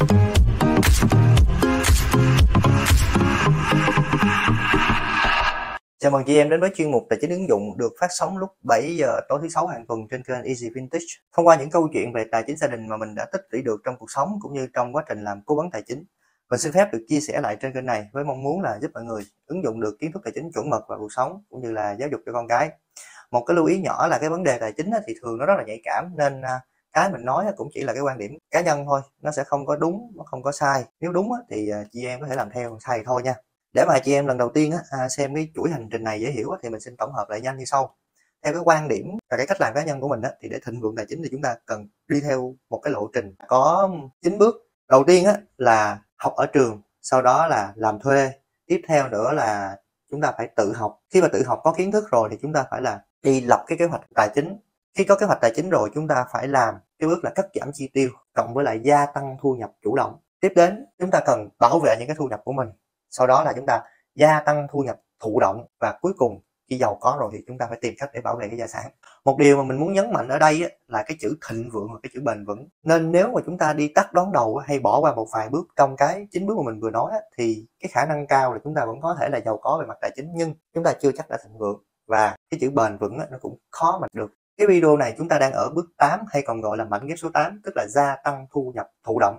Chào mừng chị em đến với chuyên mục Tài chính ứng dụng được phát sóng lúc 7 giờ tối thứ sáu hàng tuần trên kênh Easy Vintage. Thông qua những câu chuyện về tài chính gia đình mà mình đã tích lũy được trong cuộc sống cũng như trong quá trình làm cố vấn tài chính. Mình xin phép được chia sẻ lại trên kênh này với mong muốn là giúp mọi người ứng dụng được kiến thức tài chính chuẩn mực vào cuộc sống cũng như là giáo dục cho con cái. Một cái lưu ý nhỏ là cái vấn đề tài chính thì thường nó rất là nhạy cảm nên à, cái mình nói cũng chỉ là cái quan điểm cá nhân thôi, nó sẽ không có đúng, nó không có sai. Nếu đúng thì à, chị em có thể làm theo, sai thôi nha. Để mà chị em lần đầu tiên à, xem cái chuỗi hành trình này dễ hiểu thì mình xin tổng hợp lại nhanh như sau. Theo cái quan điểm và cái cách làm cá nhân của mình thì để thịnh vượng tài chính thì chúng ta cần đi theo một cái lộ trình có chín bước. Đầu tiên là học ở trường sau đó là làm thuê. Tiếp theo nữa là chúng ta phải tự học. Khi mà tự học có kiến thức rồi thì chúng ta phải là đi lập cái kế hoạch tài chính khi có kế hoạch tài chính rồi, chúng ta phải làm cái bước là cắt giảm chi tiêu, cộng với lại gia tăng thu nhập chủ động. Tiếp đến, chúng ta cần bảo vệ những cái thu nhập của mình. Sau đó là chúng ta gia tăng thu nhập thụ động và cuối cùng, khi giàu có rồi thì chúng ta phải tìm cách để bảo vệ cái gia sản. Một điều mà mình muốn nhấn mạnh ở đây là cái chữ thịnh vượng và cái chữ bền vững. Nên nếu mà chúng ta đi tắt đón đầu hay bỏ qua một vài bước trong cái chính bước mà mình vừa nói thì cái khả năng cao là chúng ta vẫn có thể là giàu có về mặt tài chính, nhưng chúng ta chưa chắc đã thịnh vượng. Và cái chữ bền vững nó cũng khó mà được cái video này chúng ta đang ở bước 8 hay còn gọi là mảnh ghép số 8 tức là gia tăng thu nhập thụ động.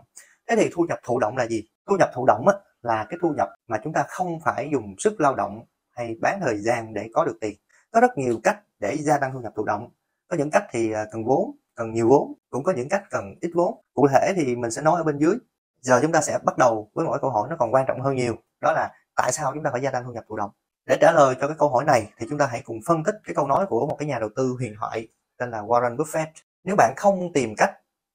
Thế thì thu nhập thụ động là gì? Thu nhập thụ động á, là cái thu nhập mà chúng ta không phải dùng sức lao động hay bán thời gian để có được tiền. Có rất nhiều cách để gia tăng thu nhập thụ động. Có những cách thì à, cần vốn cần nhiều vốn cũng có những cách cần ít vốn. Cụ thể thì mình sẽ nói ở bên dưới. Giờ chúng ta sẽ bắt đầu với mỗi câu hỏi nó còn quan trọng hơn nhiều đó là tại sao chúng ta phải gia tăng thu nhập thụ động? Để trả lời cho cái câu hỏi này thì chúng ta hãy cùng phân tích cái câu nói của một cái nhà đầu tư huyền thoại tên là Warren Buffett. Nếu bạn không tìm cách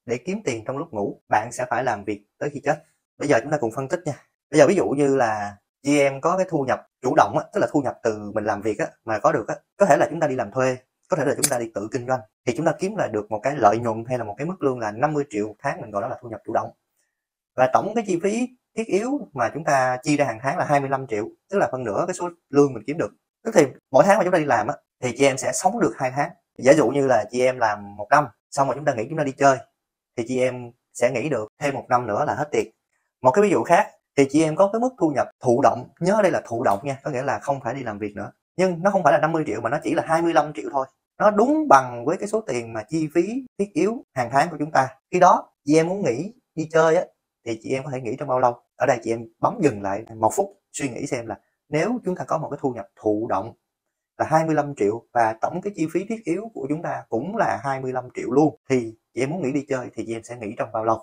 để kiếm tiền trong lúc ngủ bạn sẽ phải làm việc tới khi chết. Bây giờ chúng ta cùng phân tích nha. Bây giờ ví dụ như là chị em có cái thu nhập chủ động á, tức là thu nhập từ mình làm việc á, mà có được á, có thể là chúng ta đi làm thuê có thể là chúng ta đi tự kinh doanh thì chúng ta kiếm lại được một cái lợi nhuận hay là một cái mức lương là 50 triệu một tháng mình gọi đó là thu nhập chủ động. Và tổng cái chi phí thiết yếu mà chúng ta chi ra hàng tháng là 25 triệu tức là phần nửa cái số lương mình kiếm được. Tức thì mỗi tháng mà chúng ta đi làm á, thì chị em sẽ sống được hai tháng. Giả dụ như là chị em làm một năm xong rồi chúng ta nghĩ chúng ta đi chơi thì chị em sẽ nghĩ được thêm một năm nữa là hết tiền. Một cái ví dụ khác thì chị em có cái mức thu nhập thụ động nhớ đây là thụ động nha có nghĩa là không phải đi làm việc nữa. Nhưng nó không phải là 50 triệu mà nó chỉ là 25 triệu thôi. Nó đúng bằng với cái số tiền mà chi phí thiết yếu hàng tháng của chúng ta. Khi đó chị em muốn nghỉ đi chơi á thì chị em có thể nghỉ trong bao lâu? Ở đây chị em bấm dừng lại một phút, suy nghĩ xem là nếu chúng ta có một cái thu nhập thụ động là 25 triệu và tổng cái chi phí thiết yếu của chúng ta cũng là 25 triệu luôn, thì chị em muốn nghỉ đi chơi thì chị em sẽ nghỉ trong bao lâu?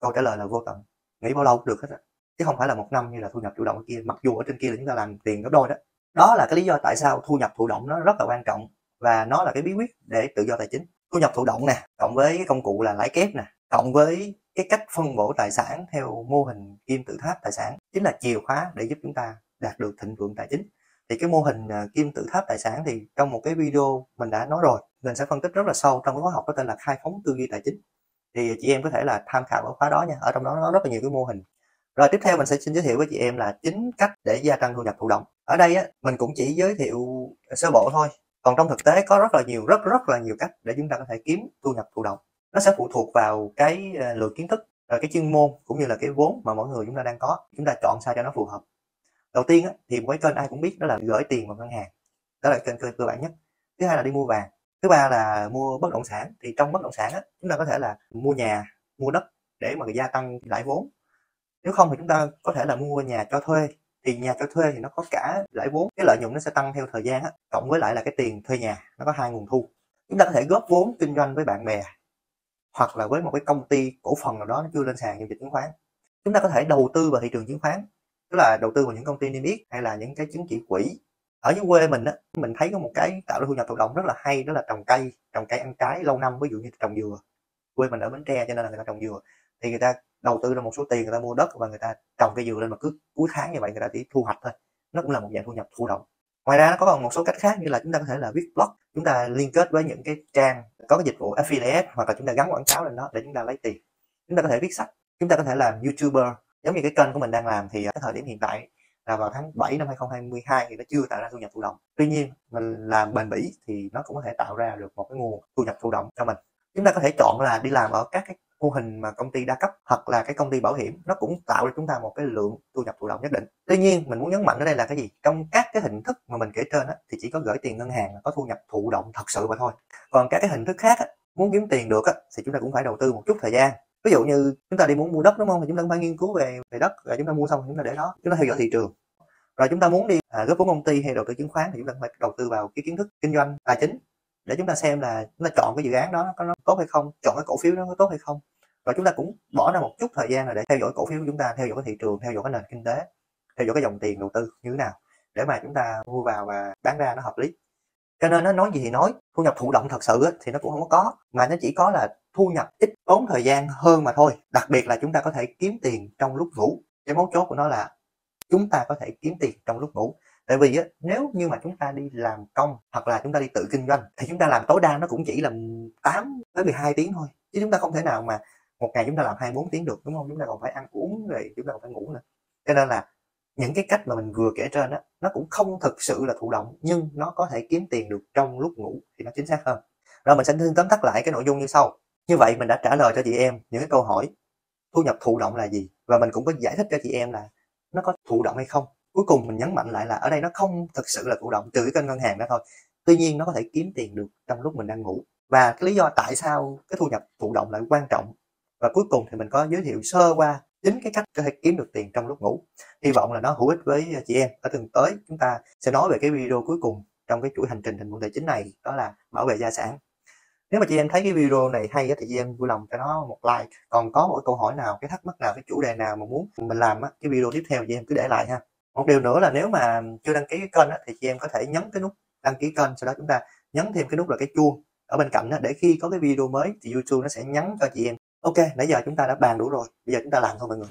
Câu trả lời là vô tận. Nghỉ bao lâu? Cũng được hết á chứ không phải là một năm như là thu nhập chủ động kia, mặc dù ở trên kia là chúng ta làm tiền gấp đôi đó. Đó là cái lý do tại sao thu nhập thụ động nó rất là quan trọng và nó là cái bí quyết để tự do tài chính. Thu nhập thụ động nè, cộng với cái công cụ là lãi kép nè cộng với cái cách phân bổ tài sản theo mô hình kim tự tháp tài sản, chính là chìa khóa để giúp chúng ta đạt được thịnh vượng tài chính. Thì cái mô hình à, kim tự tháp tài sản thì trong một cái video mình đã nói rồi, mình sẽ phân tích rất là sâu. Trong cái khóa học có tên là khai phóng tư duy tài chính. Thì chị em có thể là tham khảo ở khóa đó nha, ở trong đó nó rất là nhiều cái mô hình. Rồi tiếp theo mình sẽ xin giới thiệu với chị em là chính cách để gia tăng thu nhập thụ động. Ở đây á, mình cũng chỉ giới thiệu sơ bộ thôi, còn trong thực tế có rất là nhiều, rất rất là nhiều cách để chúng ta có thể kiếm thu nhập thụ động nó sẽ phụ thuộc vào cái ờ, lượng kiến thức ờ, cái chuyên môn cũng như là cái vốn mà mỗi người chúng ta đang có. Chúng ta chọn sao cho nó phù hợp. Đầu tiên á, thì một cái kênh ai cũng biết đó là gửi tiền vào ngân hàng. Đó là kênh cơ bản nhất. Thứ hai là đi mua vàng. Thứ ba là mua bất động sản. Thì trong bất động sản á, chúng ta có thể là mua nhà mua đất để mà gia tăng lãi vốn. Nếu không thì chúng ta có thể là mua nhà cho thuê. Thì nhà cho thuê thì nó có cả lãi vốn. Cái lợi nhuận nó sẽ tăng theo thời gian á cộng với lại là cái tiền thuê nhà nó có hai nguồn thu. Chúng ta có thể góp vốn kinh doanh với bạn bè hoặc là với một cái công ty cổ phần nào đó nó chưa lên sàn giao dịch chứng khoán. Chúng ta có thể đầu tư vào thị trường chứng khoán, tức là đầu tư vào những công ty niêm yết hay là những cái chứng chỉ quỹ. Ở dưới quê mình á, mình thấy có một cái tạo ra thu nhập thụ động rất là hay, đó là trồng cây trồng cây ăn trái lâu năm, ví dụ như trồng dừa. Quê mình ở bến tre cho nên là người ta trồng dừa. Thì người ta đầu tư ra một số tiền người ta mua đất và người ta trồng cây dừa lên mà cứ cuối tháng như vậy người ta chỉ thu hoạch thôi. Nó cũng là một dạng thu nhập thụ động. Ngoài ra nó có còn một số cách khác như là chúng ta có thể là viết blog. Chúng ta liên kết với những cái trang có cái dịch vụ affiliate hoặc là chúng ta gắn quảng cáo lên đó để chúng ta lấy tiền. Chúng ta có thể viết sách, chúng ta có thể làm youtuber. Giống như cái kênh của mình đang làm thì ở thời điểm hiện tại là vào tháng 7 năm 2022 thì nó chưa tạo ra thu nhập thụ động. Tuy nhiên, mình làm bền bỉ thì nó cũng có thể tạo ra được một cái nguồn thu nhập thụ động cho mình. Chúng ta có thể chọn là đi làm ở các cái mô hình mà công ty đa cấp hoặc là cái công ty bảo hiểm nó cũng tạo cho chúng ta một cái lượng thu nhập thụ động nhất định tuy nhiên mình muốn nhấn mạnh ở đây là cái gì trong các cái hình thức mà mình kể trên á, thì chỉ có gửi tiền ngân hàng là có thu nhập thụ động thật sự mà thôi còn các cái hình thức khác á, muốn kiếm tiền được á, thì chúng ta cũng phải đầu tư một chút thời gian ví dụ như chúng ta đi muốn mua đất đúng không thì chúng ta phải nghiên cứu về về đất rồi chúng ta mua xong thì chúng ta để đó chúng ta theo dõi thị trường rồi chúng ta muốn đi à, góp vốn công ty hay đầu tư chứng khoán thì chúng ta phải đầu tư vào cái kiến thức kinh doanh tài chính để chúng ta xem là chúng ta chọn cái dự án đó có nó tốt hay không chọn cái cổ phiếu đó có tốt hay không và chúng ta cũng bỏ ra một chút thời gian là để theo dõi cổ phiếu của chúng ta theo dõi cái thị trường theo dõi cái nền kinh tế theo dõi cái dòng tiền đầu tư như thế nào để mà chúng ta mua vào và bán ra nó hợp lý. Cho nên nó nói gì thì nói thu nhập thụ động thật sự thì nó cũng không có mà nó chỉ có là thu nhập ít tốn thời gian hơn mà thôi. Đặc biệt là chúng ta có thể kiếm tiền trong lúc ngủ. Cái mấu chốt của nó là chúng ta có thể kiếm tiền trong lúc ngủ. Tại vì á, nếu như mà chúng ta đi làm công hoặc là chúng ta đi tự kinh doanh thì chúng ta làm tối đa nó cũng chỉ là 8 tới 12 tiếng thôi chứ chúng ta không thể nào mà một ngày chúng ta làm 24 tiếng được, đúng không? Chúng ta còn phải ăn uống rồi chúng ta còn phải ngủ nữa. Cho nên là những cái cách mà mình vừa kể trên đó nó cũng không thực sự là thụ động, nhưng nó có thể kiếm tiền được trong lúc ngủ thì nó chính xác hơn. Rồi mình sẽ tóm tắt lại cái nội dung như sau. Như vậy mình đã trả lời cho chị em những cái câu hỏi, thu nhập thụ động là gì? Và mình cũng có giải thích cho chị em là nó có thụ động hay không. Cuối cùng mình nhấn mạnh lại là ở đây nó không thực sự là thụ động trừ cái kênh ngân hàng đó thôi. Tuy nhiên nó có thể kiếm tiền được trong lúc mình đang ngủ. Và cái lý do tại sao cái thu nhập thụ động lại quan trọng và cuối cùng thì mình có giới thiệu sơ qua chính cái cách có thể kiếm được tiền trong lúc ngủ. Hy vọng là nó hữu ích với à, chị em. Ở tuần tới chúng ta sẽ nói về cái video cuối cùng trong cái chuỗi hành trình hình môn tài chính này đó là bảo vệ gia sản. Nếu mà chị em thấy cái video này hay thì chị em vui lòng cho nó một like. Còn có một câu hỏi nào cái thắc mắc nào cái chủ đề nào mà muốn mình làm cái video tiếp theo chị em cứ để lại ha. Một điều nữa là nếu mà chưa đăng ký cái kênh thì chị em có thể nhấn cái nút đăng ký kênh sau đó chúng ta nhấn thêm cái nút là cái chuông ở bên cạnh đó, để khi có cái video mới thì YouTube nó sẽ nhắn cho chị em ok, nãy giờ chúng ta đã bàn đủ rồi. Bây giờ chúng ta làm thôi mọi người.